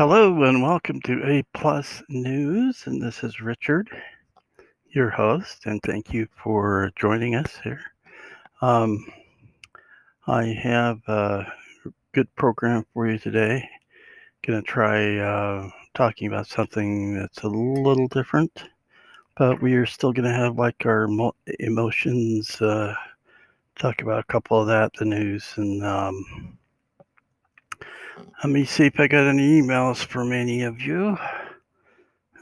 Hello and welcome to A Plus News, and this is Richard, your host, and thank you for joining us here. Um, I have a good program for you today. Going to try uh, talking about something that's a little different, but we are still going to have like our mo- emotions. Uh, talk about a couple of that, the news, and um, let me see if I got any emails from any of you.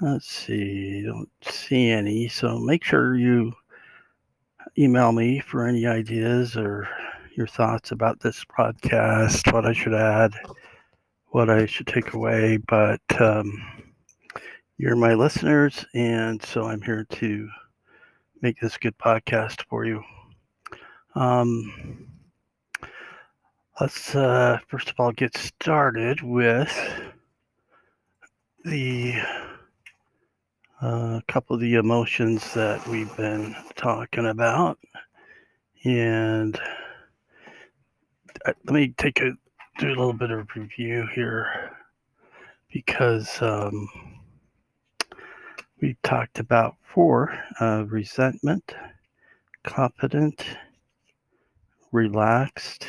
Let's see, don't see any. So make sure you email me for any ideas or your thoughts about this podcast, what I should add, what I should take away. But um, you're my listeners, and so I'm here to make this good podcast for you. Um, Let's uh, first of all get started with the uh, couple of the emotions that we've been talking about, and uh, let me take a do a little bit of review here because um, we talked about four uh, resentment, confident, relaxed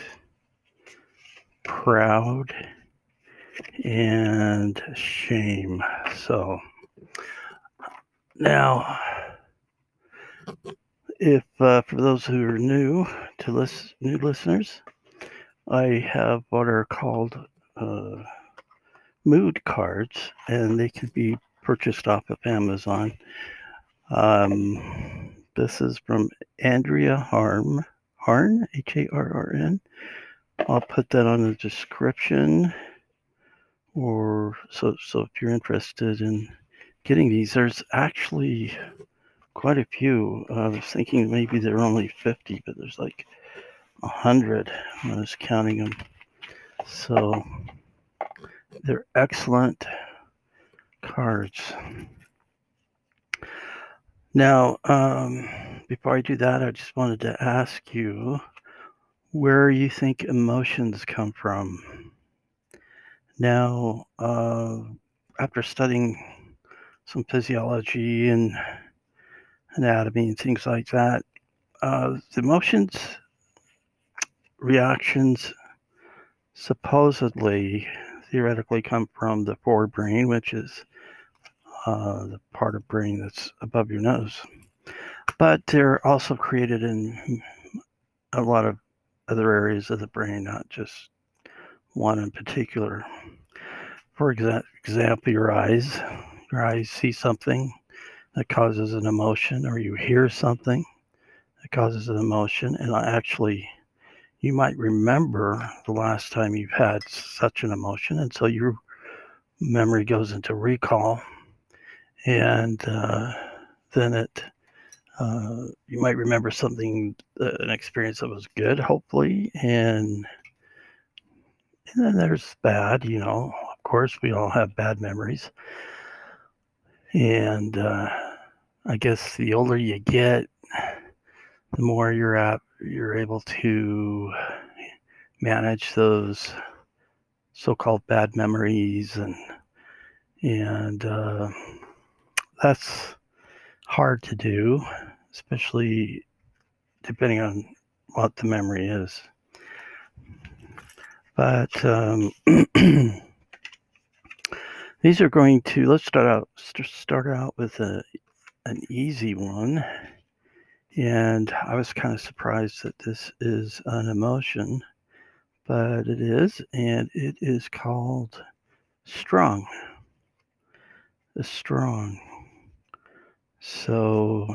proud and shame. So now, if uh, for those who are new to list, new listeners, I have what are called uh, mood cards, and they can be purchased off of Amazon. Um, this is from Andrea Harm, Harn, H A R R N. I'll put that on the description or so so if you're interested in getting these there's actually quite a few. Uh, i was thinking maybe there are only 50 but there's like 100 when i was counting them so they're excellent cards. Now um, before i do that i just wanted to ask you where you think emotions come from. Now, uh, after studying some physiology and anatomy and things like that, uh, the emotions, reactions supposedly, theoretically come from the forebrain, which is uh, the part of brain that's above your nose. But they're also created in a lot of other areas of the brain, not just one in particular. For exa- example, your eyes. Your eyes see something that causes an emotion, or you hear something that causes an emotion, and actually, you might remember the last time you've had such an emotion, and so your memory goes into recall, and uh, then it uh, you might remember something, uh, an experience that was good, hopefully, and and then there's bad. You know, of course, we all have bad memories, and uh, I guess the older you get, the more you're at, you're able to manage those so-called bad memories, and and uh, that's hard to do especially depending on what the memory is. But um, these are going to let's start out start out with a an easy one. And I was kind of surprised that this is an emotion, but it is, and it is called strong. The strong. So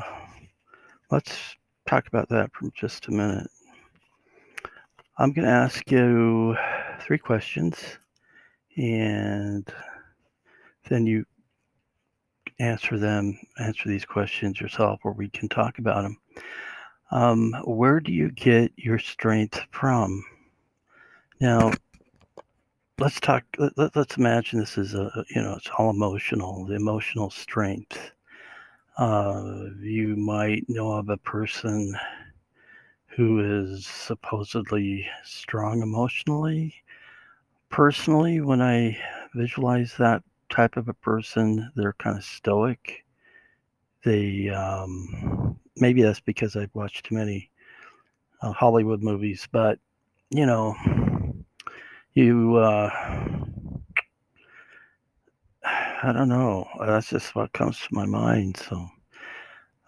let's talk about that for just a minute. I'm going to ask you three questions, and then you answer them, answer these questions yourself, or we can talk about them. Um, where do you get your strength from? Now, let's talk. Let, us imagine this is a, you know, it's all emotional, the emotional strength. Uh, you might know of a person who is supposedly strong emotionally. Personally, when I visualize that type of a person. They're kind of stoic. They um, maybe that's because I've watched too many uh, Hollywood movies, but you know, you uh, I don't know. That's just what comes to my mind. So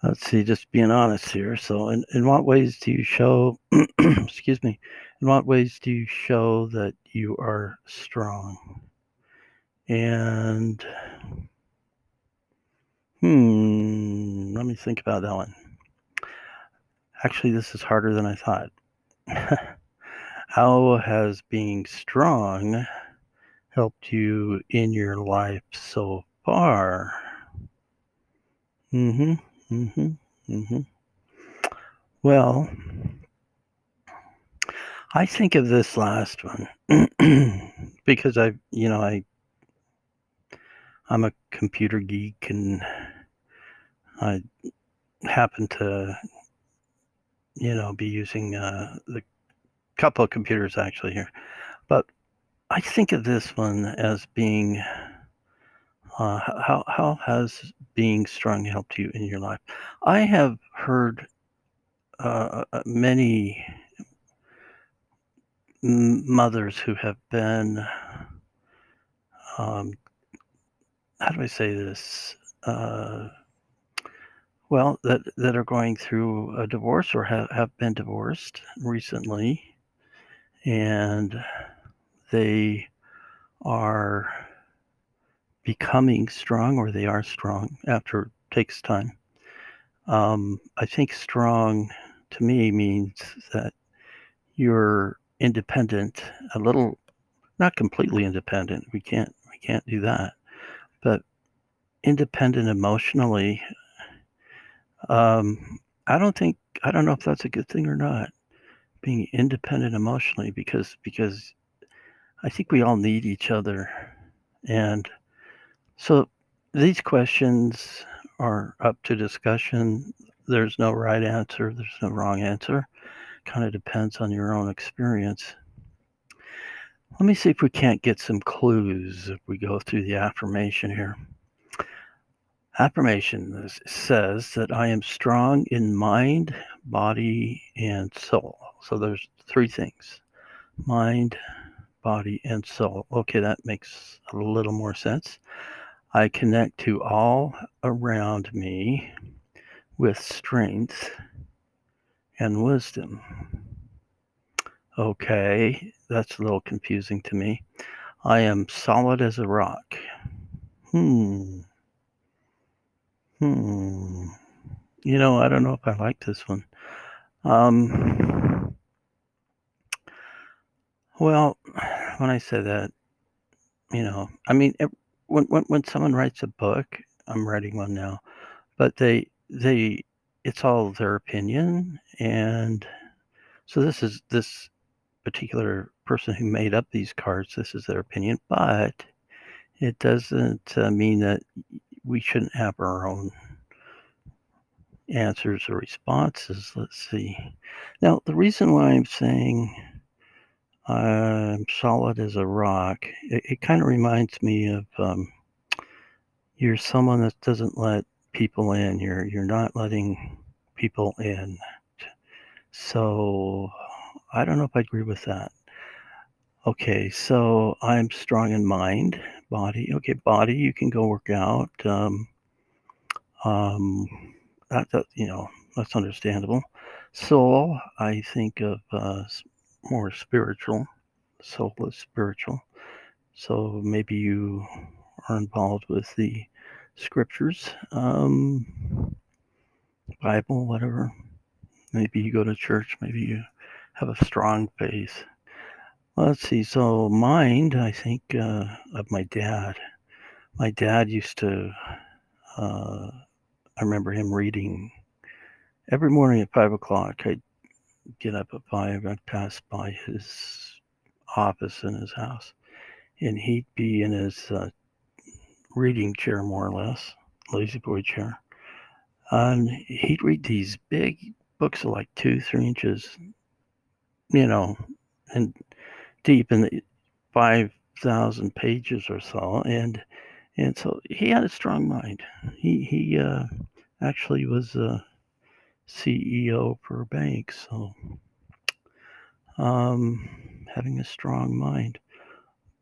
let's see, just being honest here. So, in, in what ways do you show, excuse me, in what ways do you show that you are strong? And, hmm, let me think about that one. Actually, this is harder than I thought. How has being strong helped you in your life so far? Mm-hmm. Mm-hmm. Mm-hmm. Well, I think of this last one because I, you know, I, I'm a computer geek and I happen to, you know, be using uh, the couple of computers actually here, but I think of this one as being uh, how how has being strong helped you in your life? I have heard uh, uh many mothers who have been um, how do I say this? Uh, well, that that are going through a divorce or have, have been divorced recently, and they are becoming strong or they are strong after it takes time. Um, I think strong to me means that you're independent, a little, not completely independent. We can't we can't do that, but independent emotionally. Um, I don't think I don't know if that's a good thing or not being independent emotionally because because I think we all need each other. And so these questions are up to discussion. There's no right answer, there's no wrong answer. Kind of depends on your own experience. Let me see if we can't get some clues if we go through the affirmation here. Affirmation says that I am strong in mind, body, and soul. So there's three things mind, body, and soul. Okay, that makes a little more sense. I connect to all around me with strength and wisdom. Okay, that's a little confusing to me. I am solid as a rock. Hmm. Hmm. You know, I don't know if I like this one. Um, well, when I say that, you know, I mean, it, when, when when someone writes a book, I'm writing one now, but they they it's all their opinion, and so this is this particular person who made up these cards. This is their opinion, but it doesn't uh, mean that we shouldn't have our own answers or responses. Let's see. Now, the reason why I'm saying I'm solid as a rock, it, it kind of reminds me of um, you're someone that doesn't let people in. You're you're not letting people in. So I don't know if I agree with that. Okay, so I'm strong in mind, body. Okay, body, you can go work out. Um, um, that, that you know that's understandable. Soul, I think of uh, more spiritual. Soul is spiritual. So maybe you are involved with the scriptures, um, Bible, whatever. Maybe you go to church. Maybe you have a strong faith. Let's see. So mind, I think uh, of my dad. My dad used to. Uh, I remember him reading every morning at five o'clock. I'd get up at five. I'd pass by his office in his house, and he'd be in his uh, reading chair, more or less, lazy boy chair, and he'd read these big books of like two, three inches, you know, and deep, and five, thousand pages or so, and and so he had a strong mind. He he uh, actually was a CEO for a bank, so um, having a strong mind,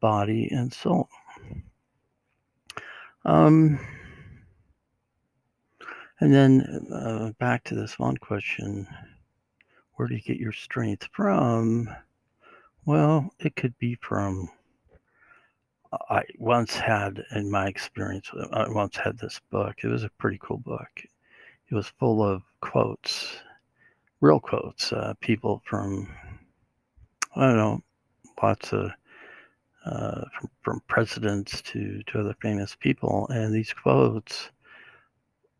body, and soul. Um, and then uh, back to this one question where do you get your strength from? Well, it could be from. I once had, in my experience, I once had this book. It was a pretty cool book. It was full of quotes, real quotes, uh, people from, I don't know, lots of, uh, from, from presidents to, to other famous people. And these quotes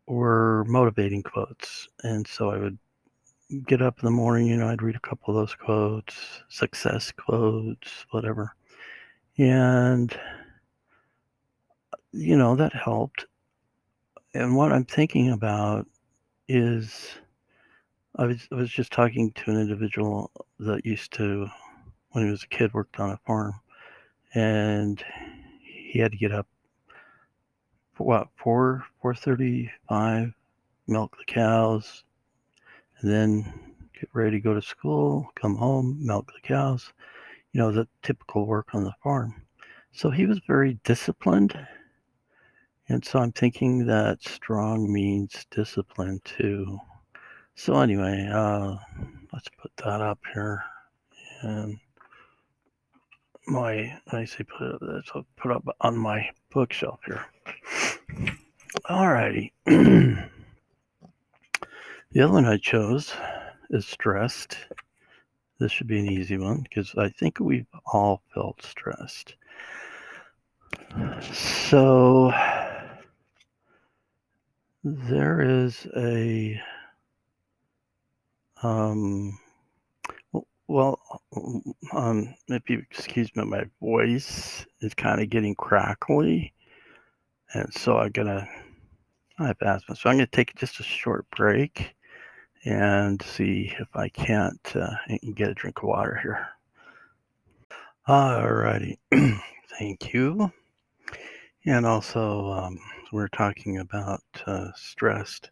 were motivating quotes. And so I would get up in the morning, you know, I'd read a couple of those quotes, success quotes, whatever. And, you know, that helped. And what I'm thinking about is I was, I was just talking to an individual that used to, when he was a kid, worked on a farm. And he had to get up what, 4, 4.35, milk the cows, and then get ready to go to school, come home, milk the cows, you know, the typical work on the farm. So he was very disciplined. And so I'm thinking that strong means discipline too. So anyway, uh, let's put that up here. And my, I say put it, let's put up on my bookshelf here. Alrighty. The other one I chose is stressed. This should be an easy one because I think we've all felt stressed. So there is a um well um if you excuse me my voice is kind of getting crackly and so i'm gonna i have asthma so i'm gonna take just a short break and see if I can't uh, get a drink of water here. Alrighty, thank you. And also, um, we're talking about uh, stressed,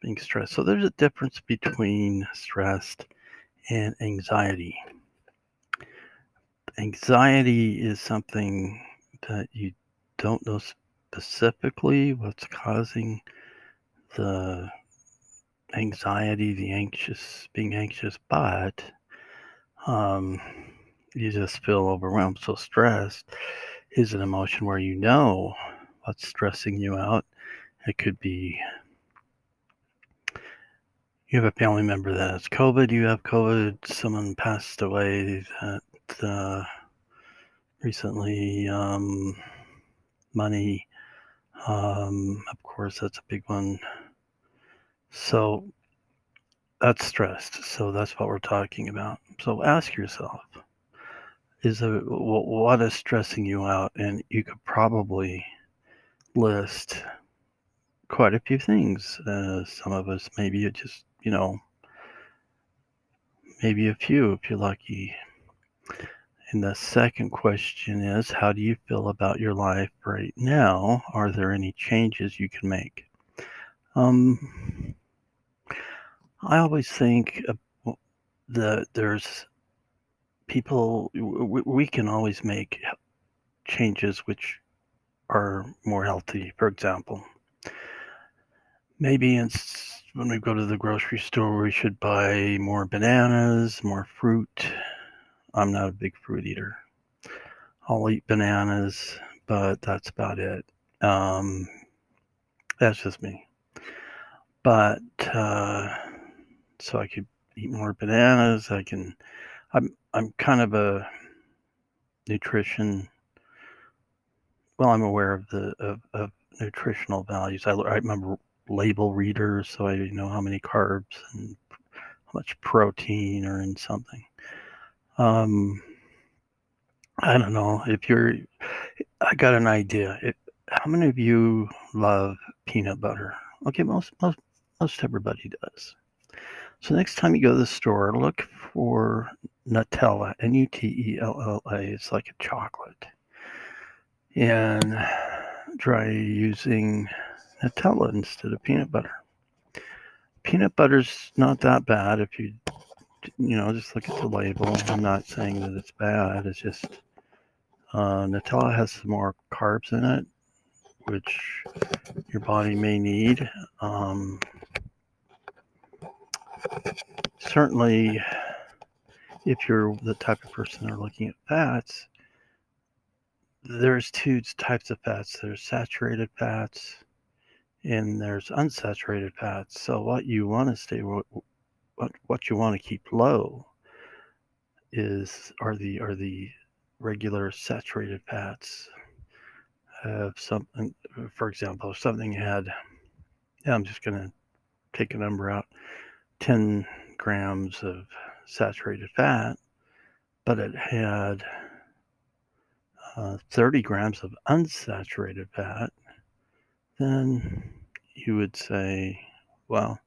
being stressed. So there's a difference between stressed and anxiety. Anxiety is something that you don't know specifically what's causing the anxiety, the anxious, being anxious, but um, you just feel overwhelmed. So, stressed is an emotion where you know what's stressing you out. It could be you have a family member that has COVID, you have COVID, someone passed away that uh, recently, um, money, um, of course, that's a big one. So that's stressed. So that's what we're talking about. So ask yourself, is there, what is stressing you out? And you could probably list quite a few things. Uh, some of us, maybe it just, you know, maybe a few if you're lucky. And the second question is, how do you feel about your life right now? Are there any changes you can make? Um, I always think that there's people, we can always make changes which are more healthy. For example, maybe when we go to the grocery store, we should buy more bananas, more fruit. I'm not a big fruit eater. I'll eat bananas, but that's about it. Um, that's just me. But uh, so I could eat more bananas. I can. I'm I'm kind of a nutrition. Well, I'm aware of the of, of nutritional values. I, I remember label readers, so I know how many carbs and how much protein are in something. Um, I don't know if you're. I got an idea. How many of you love peanut butter? Okay, most most most everybody does. So next time you go to the store, look for Nutella, N-U-T-E-L-L-A. It's like a chocolate. And try using Nutella instead of peanut butter. Peanut butter's not that bad if you, you know, just look at the label. I'm not saying that it's bad. It's just uh, Nutella has some more carbs in it, which your body may need. Um, certainly, if you're the type of person that are looking at fats, there's two types of fats. There's saturated fats and there's unsaturated fats. So what you want to stay what what you want to keep low is are the are the regular saturated fats. Have something, for example, if something had, I'm just gonna take a number out, 10 grams of saturated fat, but it had uh, 30 grams of unsaturated fat, then you would say, well,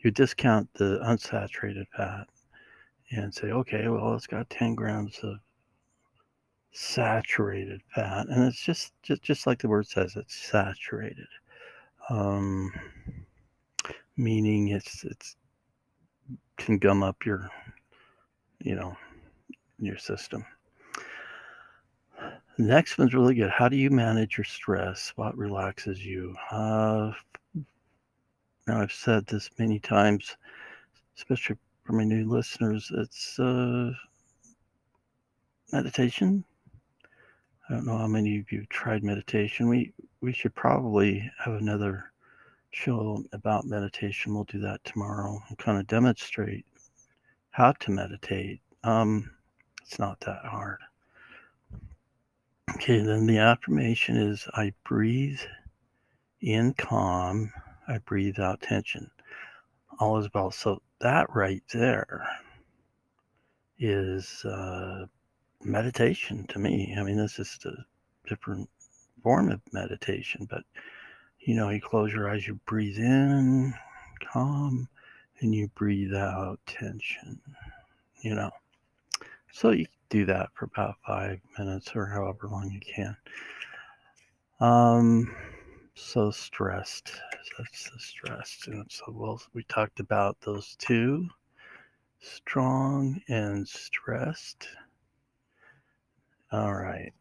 you discount the unsaturated fat and say, okay, well, it's got 10 grams of saturated fat, and it's just just just like the word says, it's saturated, um, meaning it's it's can gum up your, you know, your system. Next one's really good. How do you manage your stress? What relaxes you? Uh, now, I've said this many times, especially for my new listeners. It's uh, meditation. I don't know how many of you tried meditation. We we should probably have another show about meditation. We'll do that tomorrow and kind of demonstrate how to meditate. Um, it's not that hard. Okay, then the affirmation is I breathe in calm, I breathe out tension. All is well. So that right there is uh, meditation to me. I mean, this is a different form of meditation, but you know, you close your eyes, you breathe in calm, and you breathe out tension, you know. So you do that for about five minutes or however long you can. Um, so stressed. That's the stressed. And so well, we talked about those two strong and stressed. All right.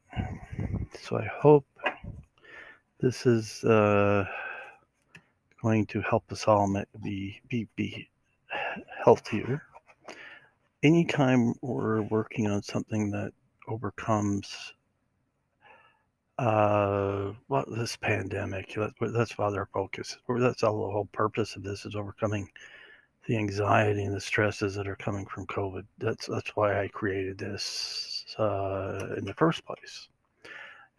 So I hope this is uh, going to help us all be, be, be healthier anytime we're working on something that overcomes uh well this pandemic that's that's why our focus that's all the whole purpose of this is overcoming the anxiety and the stresses that are coming from covid. That's that's why i created this uh, in the first place.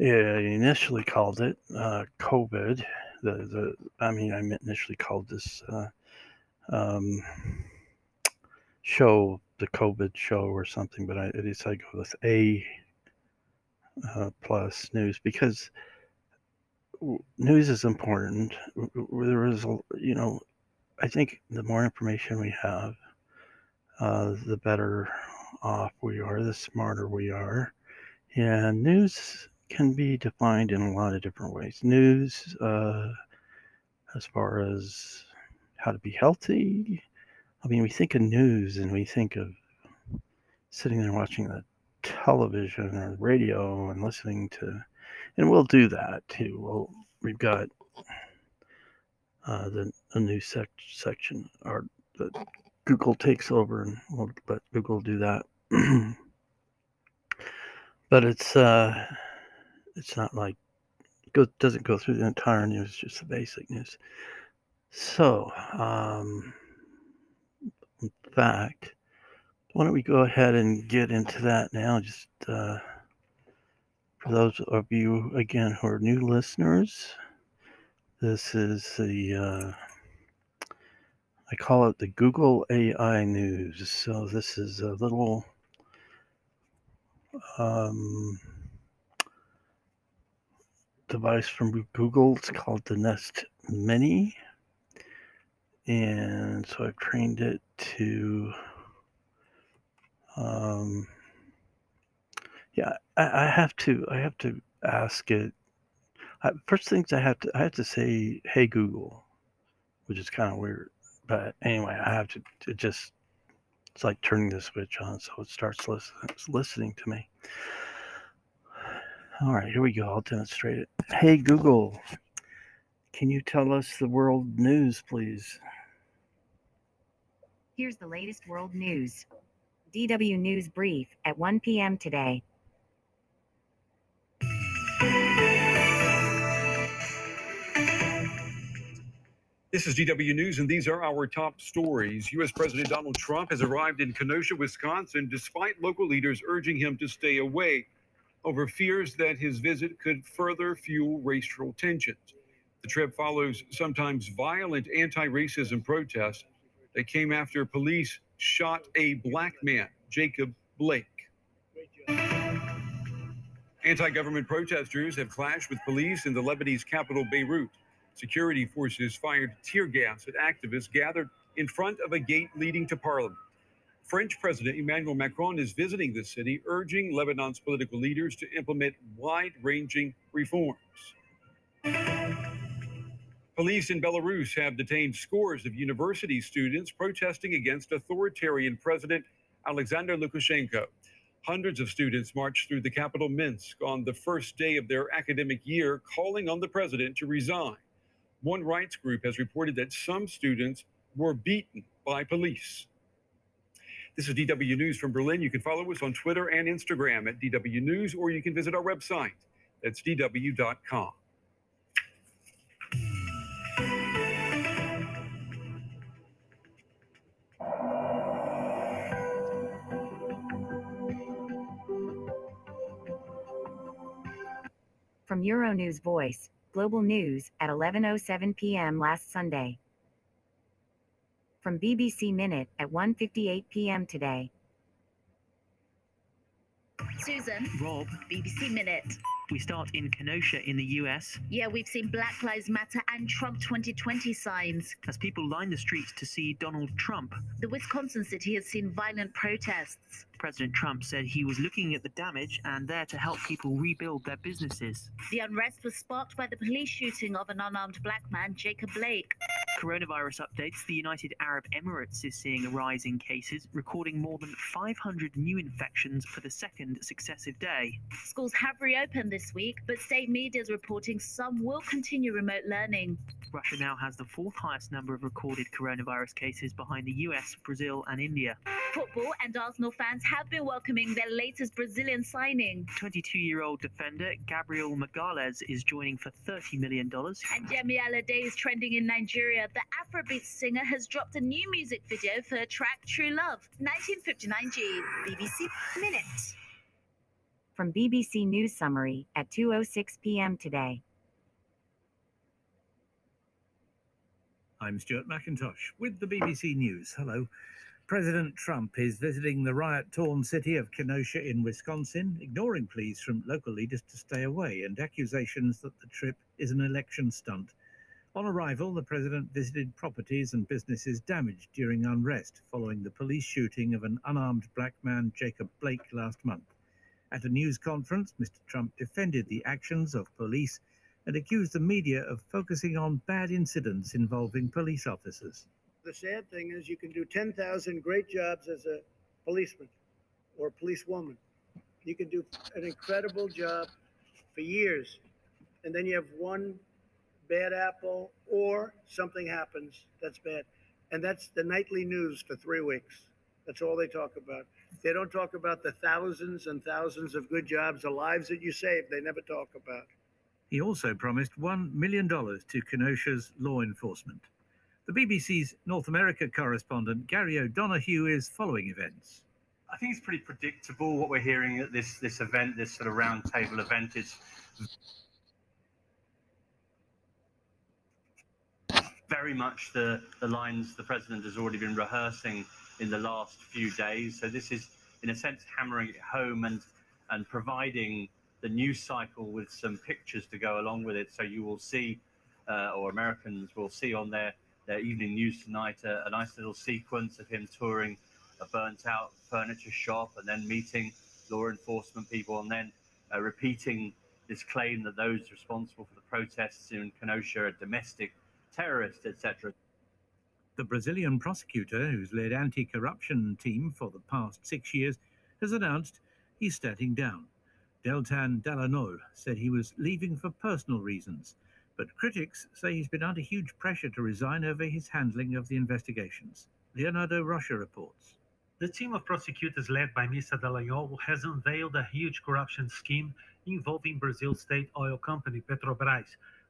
I initially called it uh, covid the the i mean i initially called this uh, um, show the COVID show or something, but I, decided to go with A uh, plus news because news is important. There is, you know, I think the more information we have, uh, the better off we are, the smarter we are. And news can be defined in a lot of different ways. News, uh, as far as how to be healthy, I mean, we think of news and we think of sitting there watching the television or radio and listening to, and we'll do that too. Well, we've got uh, the a new sec- section or that Google takes over, and we'll let Google do that. but it's uh, it's not like goes, doesn't go through the entire news, just the basic news. So, um, fact, why don't we go ahead and get into that now? Just uh, for those of you, again, who are new listeners, this is the, uh, I call it the Google AI News. So this is a little um, device from Google. It's called the Nest Mini and so I've trained it to um, yeah I, I, have to I have to ask it. I, first things I have to I have to say, "Hey Google," which is kind of weird. But anyway, I have to, to just it's like turning the switch on, so it starts listening listening to me. All right, here we go. I'll demonstrate it. Hey Google, can you tell us the world news, please? Here's the latest world news. DW News Brief at 1 p.m. today. This is DW News, and these are our top stories. U.S. President Donald Trump has arrived in Kenosha, Wisconsin, despite local leaders urging him to stay away over fears that his visit could further fuel racial tensions. The trip follows sometimes violent anti racism protests that came after police shot a black man, Jacob Blake. Anti government protesters have clashed with police in the Lebanese capital, Beirut. Security forces fired tear gas at activists gathered in front of a gate leading to parliament. French President Emmanuel Macron is visiting the city, urging Lebanon's political leaders to implement wide ranging reforms. Police in Belarus have detained scores of university students protesting against authoritarian President Alexander Lukashenko. Hundreds of students marched through the capital Minsk on the first day of their academic year, calling on the president to resign. One rights group has reported that some students were beaten by police. This is DW News from Berlin. You can follow us on Twitter and Instagram at DW News, or you can visit our website. That's dw.com. Euronews Voice, Global News at 11:07 p.m. last Sunday. From BBC Minute at 1:58 p.m. today. Susan, Rob, BBC Minute. we start in Kenosha in the US Yeah, we've seen Black Lives Matter and Trump 2020 signs. as people line the streets to see Donald Trump. The Wisconsin city has seen violent protests. President Trump said he was looking at the damage and there to help people rebuild their businesses. The unrest was sparked by the police shooting of an unarmed black man, Jacob Blake. Coronavirus updates the United Arab Emirates is seeing a rise in cases, recording more than 500 new infections for the second successive day. Schools have reopened this week, but state media is reporting some will continue remote learning. Russia now has the fourth highest number of recorded coronavirus cases behind the US, Brazil, and India. Football and Arsenal fans have been welcoming their latest Brazilian signing. 22 year old defender Gabriel Magalhaes is joining for $30 million. And Yemi Alade is trending in Nigeria. The Afrobeat singer has dropped a new music video for her track True Love, 1959G. BBC Minute. From BBC News Summary at 2:06 p.m. today. I'm Stuart McIntosh with the BBC News. Hello. President Trump is visiting the riot torn city of Kenosha in Wisconsin, ignoring pleas from local leaders to stay away and accusations that the trip is an election stunt. On arrival, the president visited properties and businesses damaged during unrest following the police shooting of an unarmed black man, Jacob Blake, last month. At a news conference, Mr. Trump defended the actions of police and accused the media of focusing on bad incidents involving police officers. The sad thing is, you can do 10,000 great jobs as a policeman or policewoman. You can do an incredible job for years, and then you have one bad apple or something happens that's bad. And that's the nightly news for three weeks. That's all they talk about. They don't talk about the thousands and thousands of good jobs, the lives that you saved. They never talk about. He also promised $1 million to Kenosha's law enforcement. The BBC's North America correspondent Gary O'Donoghue is following events. I think it's pretty predictable what we're hearing at this this event, this sort of roundtable event is very much the, the lines the president has already been rehearsing in the last few days. So this is in a sense hammering it home and and providing the news cycle with some pictures to go along with it. So you will see, uh, or Americans will see on their, their evening news tonight, a, a nice little sequence of him touring a burnt out furniture shop and then meeting law enforcement people and then uh, repeating this claim that those responsible for the protests in Kenosha are domestic terrorists, etc. The Brazilian prosecutor, who's led anti-corruption team for the past six years, has announced he's stepping down. Deltan Dallagnol said he was leaving for personal reasons, but critics say he's been under huge pressure to resign over his handling of the investigations. Leonardo Rocha reports. The team of prosecutors led by Mr. Dallagnol has unveiled a huge corruption scheme involving Brazil's state oil company Petrobras.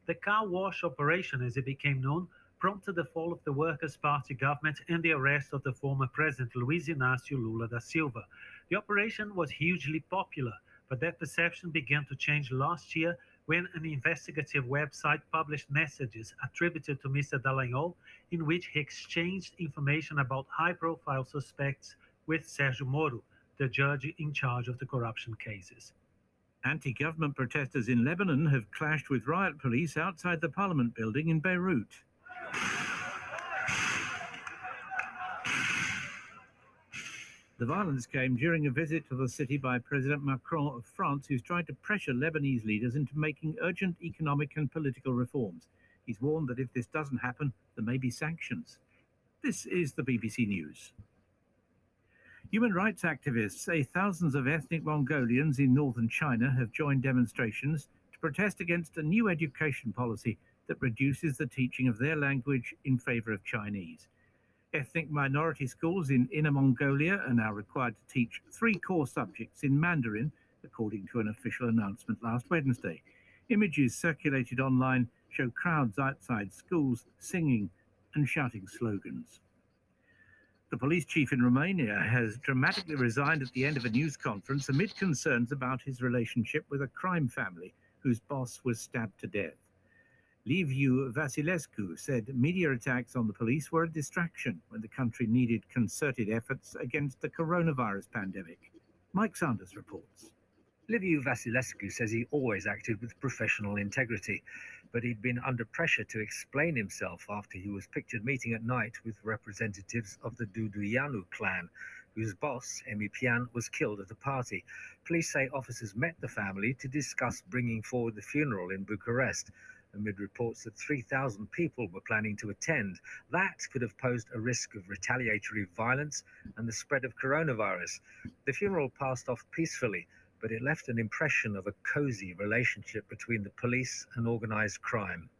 The car wash operation, as it became known, prompted the fall of the Workers' Party government and the arrest of the former president Luiz Inácio Lula da Silva. The operation was hugely popular, but that perception began to change last year when an investigative website published messages attributed to Mr. Dallagnol in which he exchanged information about high-profile suspects with Sergio Moro, the judge in charge of the corruption cases. Anti government protesters in Lebanon have clashed with riot police outside the parliament building in Beirut. The violence came during a visit to the city by President Macron of France, who's tried to pressure Lebanese leaders into making urgent economic and political reforms. He's warned that if this doesn't happen, there may be sanctions. This is the BBC News. Human rights activists say thousands of ethnic Mongolians in northern China have joined demonstrations to protest against a new education policy that reduces the teaching of their language in favor of Chinese. Ethnic minority schools in Inner Mongolia are now required to teach three core subjects in Mandarin, according to an official announcement last Wednesday. Images circulated online show crowds outside schools singing and shouting slogans. The police chief in Romania has dramatically resigned at the end of a news conference amid concerns about his relationship with a crime family whose boss was stabbed to death. Liviu Vasilescu said media attacks on the police were a distraction when the country needed concerted efforts against the coronavirus pandemic. Mike Sanders reports. Liviu Vasilescu says he always acted with professional integrity, but he'd been under pressure to explain himself after he was pictured meeting at night with representatives of the Duduianu clan, whose boss, Emi Pian, was killed at a party. Police say officers met the family to discuss bringing forward the funeral in Bucharest amid reports that 3,000 people were planning to attend. That could have posed a risk of retaliatory violence and the spread of coronavirus. The funeral passed off peacefully, but it left an impression of a cozy relationship between the police and organized crime.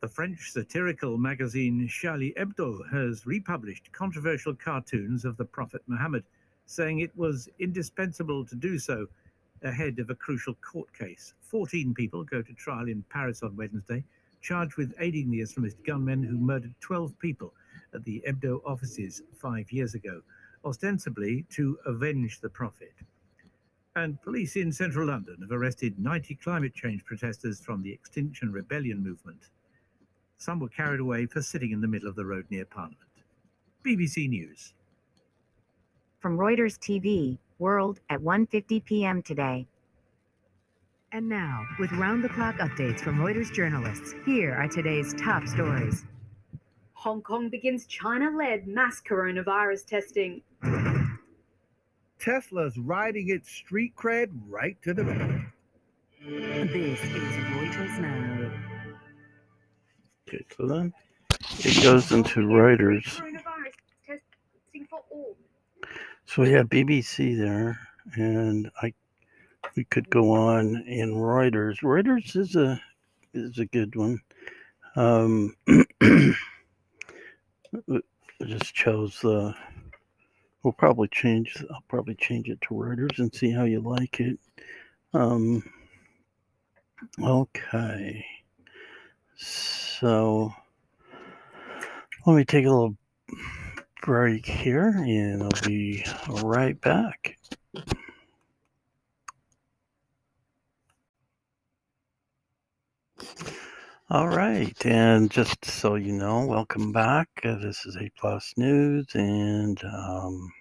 The French satirical magazine Charlie Hebdo has republished controversial cartoons of the Prophet Muhammad, saying it was indispensable to do so ahead of a crucial court case. 14 people go to trial in Paris on Wednesday, charged with aiding the Islamist gunmen who murdered 12 people at the Hebdo offices five years ago, ostensibly to avenge the Prophet. And police in central London have arrested 90 climate change protesters from the Extinction Rebellion movement. Some were carried away for sitting in the middle of the road near Parliament. BBC News. From Reuters TV, World at 1:50 p.m. today. And now, with round-the-clock updates from Reuters journalists, here are today's top stories. Hong Kong begins China-led mass coronavirus testing. Tesla's riding its street cred right to the bank. This is Reuters now. Okay, so then it goes into Reuters. Coronavirus testing for all. So yeah, BBC there, and I we could go on in Reuters. Reuters is a is a good one. Um, I just chose the. We'll probably change. I'll probably change it to Reuters and see how you like it. Um, okay. So let me take a little break here and I'll be right back. All right, and just so you know, welcome back. Uh, this is A Plus News, and um,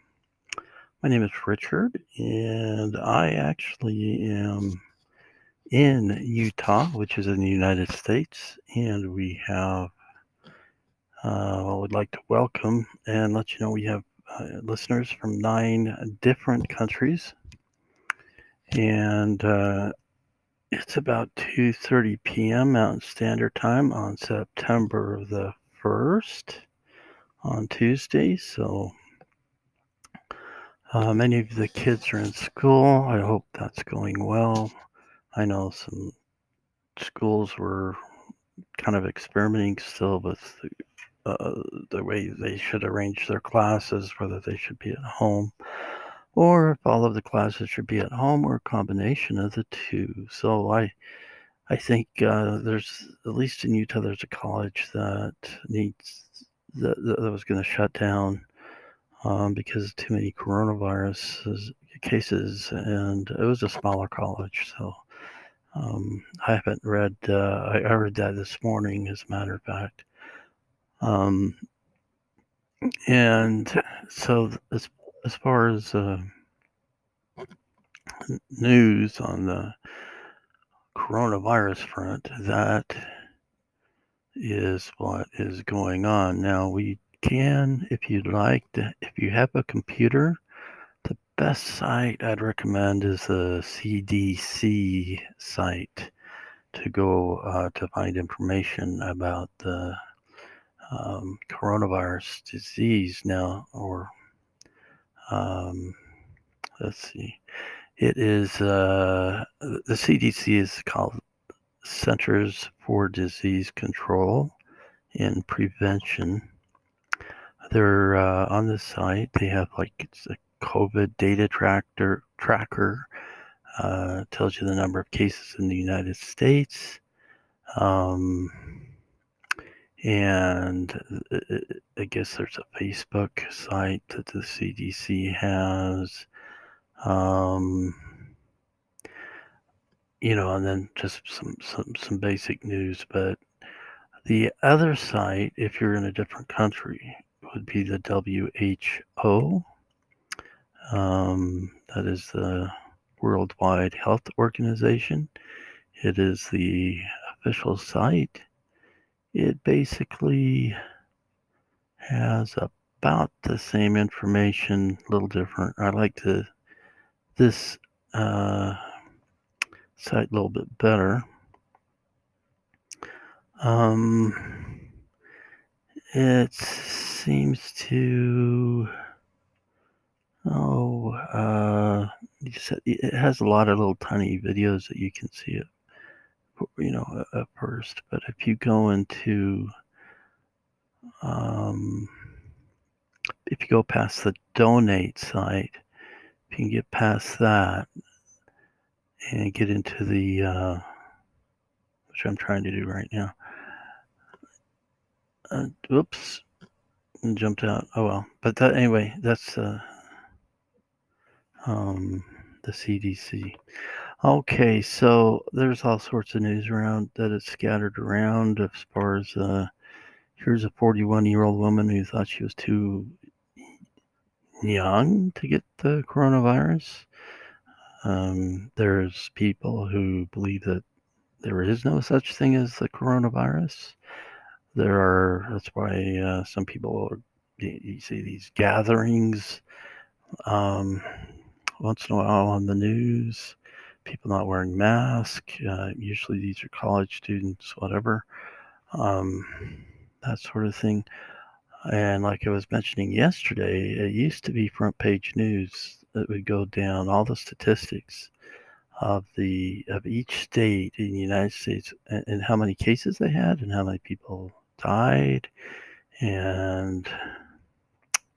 my name is Richard, and I actually am in Utah, which is in the United States, and we have uh, I would like to welcome and let you know we have uh, listeners from nine different countries. And uh, it's about 2:30 p.m. Mountain Standard Time on September the 1st on Tuesday. So uh, many of the kids are in school. I hope that's going well. I know some schools were kind of experimenting still with uh, the way they should arrange their classes, whether they should be at home or if all of the classes should be at home or a combination of the two. So I I think uh, there's at least in Utah there's a college that needs that, that was going to shut down um, because too many coronavirus cases, and it was a smaller college. So um, I haven't read. Uh, I, I read that this morning, as a matter of fact. Um, and so as as far as uh, news on the coronavirus front, that is what is going on. Now, we can, if you'd like, to, if you have a computer, the best site I'd recommend is the CDC site to go uh, to find information about the um, coronavirus disease now, or um, let's see, it is uh, the CDC is called Centers for Disease Control and Prevention. They're uh, on the site. They have like it's a COVID data tracker tracker. Uh, tells you the number of cases in the United States. Um, and uh, uh, I guess there's a Facebook site that the CDC has. Um, you know, and then just some, some, some basic news. But the other site, if you're in a different country, would be the WHO. Um, that is the Worldwide Health Organization. It is the official site. It basically has about the same information, a little different. I like to this uh, site a little bit better. Um, it seems to oh uh, it has a lot of little tiny videos that you can see it you know at first but if you go into um, if you go past the donate site if you can get past that and get into the uh, which I'm trying to do right now. Uh, and jumped out. Oh well, but that anyway, that's uh, um, the CDC. Okay, so there's all sorts of news around that is scattered around as far as uh, here's a 41 year old woman who thought she was too young to get the coronavirus. Um, there's people who believe that there is no such thing as the coronavirus. There are, that's why uh, some people, are, you see these gatherings um, once in a while on the news, people not wearing masks. Uh, usually these are college students, whatever, um, that sort of thing. And like I was mentioning yesterday, it used to be front page news that would go down all the statistics of the of each state in the United States and, and how many cases they had and how many people died. And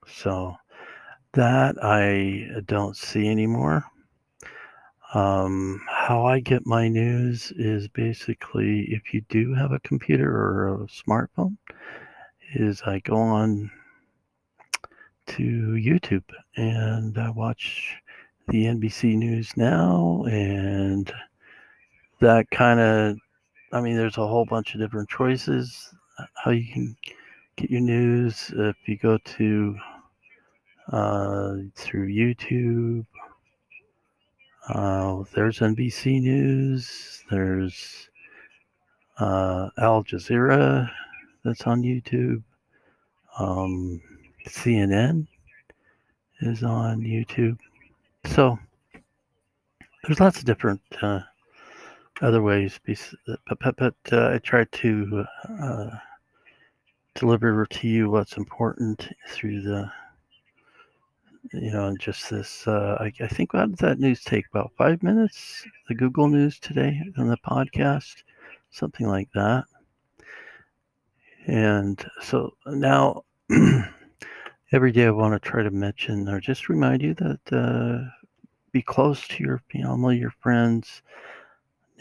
so that I don't see anymore. Um, how I get my news is basically if you do have a computer or a smartphone, is I go on to YouTube and I watch the NBC News now, and that kind of, I mean, there's a whole bunch of different choices how you can get your news. If you go to uh, through YouTube, uh, there's NBC News, there's uh, Al Jazeera that's on YouTube. Um, CNN is on YouTube. So there's lots of different uh, other ways. But, but, but uh, I try to uh, deliver to you what's important through the, you know, just this. Uh, I, I think how did that news take about five minutes? The Google News today on the podcast, something like that. And so now, every day I want to try to mention or just remind you that uh, be close to your family, your friends,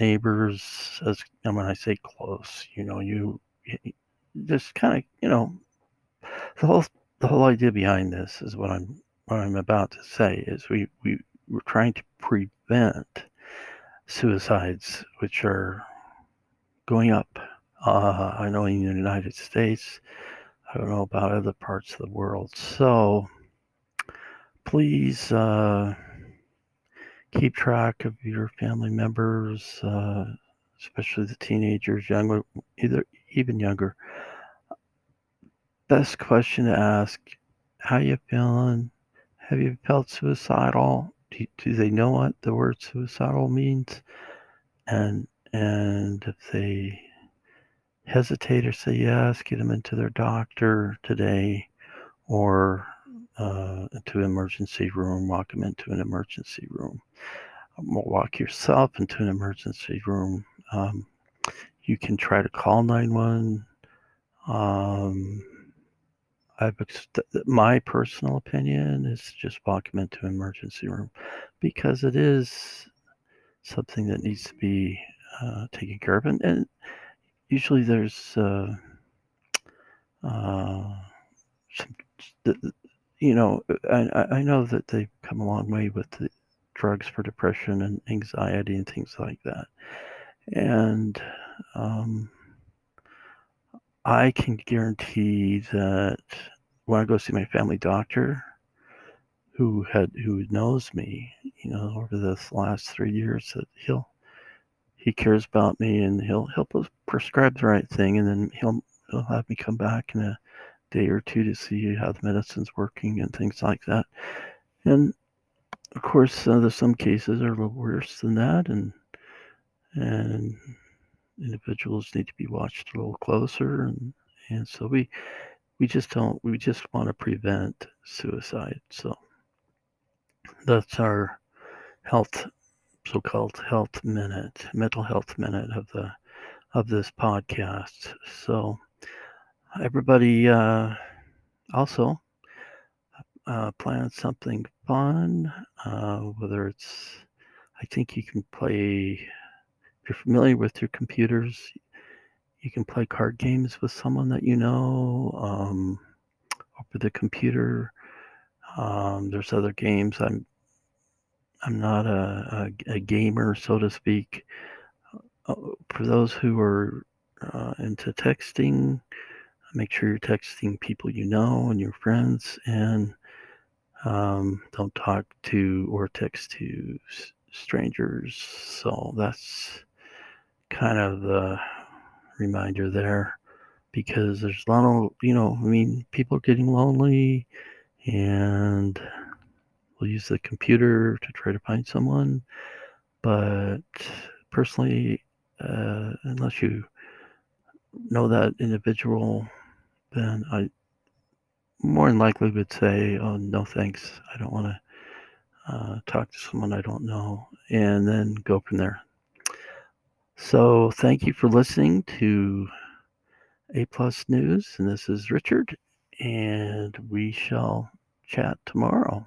neighbors. As and when I say close, you know, you just kind of, you know, the whole the whole idea behind this is what I'm what I'm about to say is we we we're trying to prevent suicides, which are going up uh, I know in the United States, I don't know about other parts of the world. So please uh, keep track of your family members, uh, especially the teenagers, younger, either even younger. Best question to ask: How you feeling? Have you felt suicidal? Do, do they know what the word suicidal means? And and if they hesitate or say yes, get them into their doctor today or uh, into emergency room, walk them into an emergency room. Walk yourself into an emergency room. Um, you can try to call 911. Um, I've my personal opinion is just walk them into emergency room because it is something that needs to be uh, taken care of. And, and usually there's uh, uh, some, you know, I, I know that they've come a long way with the drugs for depression and anxiety and things like that. And um, I can guarantee that when I go see my family doctor, who had who knows me, you know, over this last three years, that he'll he cares about me and he'll help us prescribe the right thing and then he'll he'll have me come back in a day or two to see how the medicine's working and things like that. And of course uh, there's some cases are a little worse than that and and individuals need to be watched a little closer and and so we we just don't we just want to prevent suicide so that's our health so-called health minute, mental health minute of the of this podcast. So everybody uh, also uh, plan something fun, uh, whether it's I think you can play you're familiar with your computers, you can play card games with someone that you know um, over the computer. Um, there's other games. I'm I'm not a, a, a gamer, so to speak. Uh, for those who are uh, into texting, make sure you're texting people you know and your friends, and um, don't talk to or text to strangers. So that's kind of the reminder there because there's a lot of, you know, I mean, people are getting lonely and we'll use the computer to try to find someone. But personally, uh, unless you know that individual, then I more than likely would say, "Oh no, thanks. I don't want to uh, talk to someone I don't know," and then go from there. So, thank you for listening to A Plus News, and this is Richard, and we shall chat tomorrow.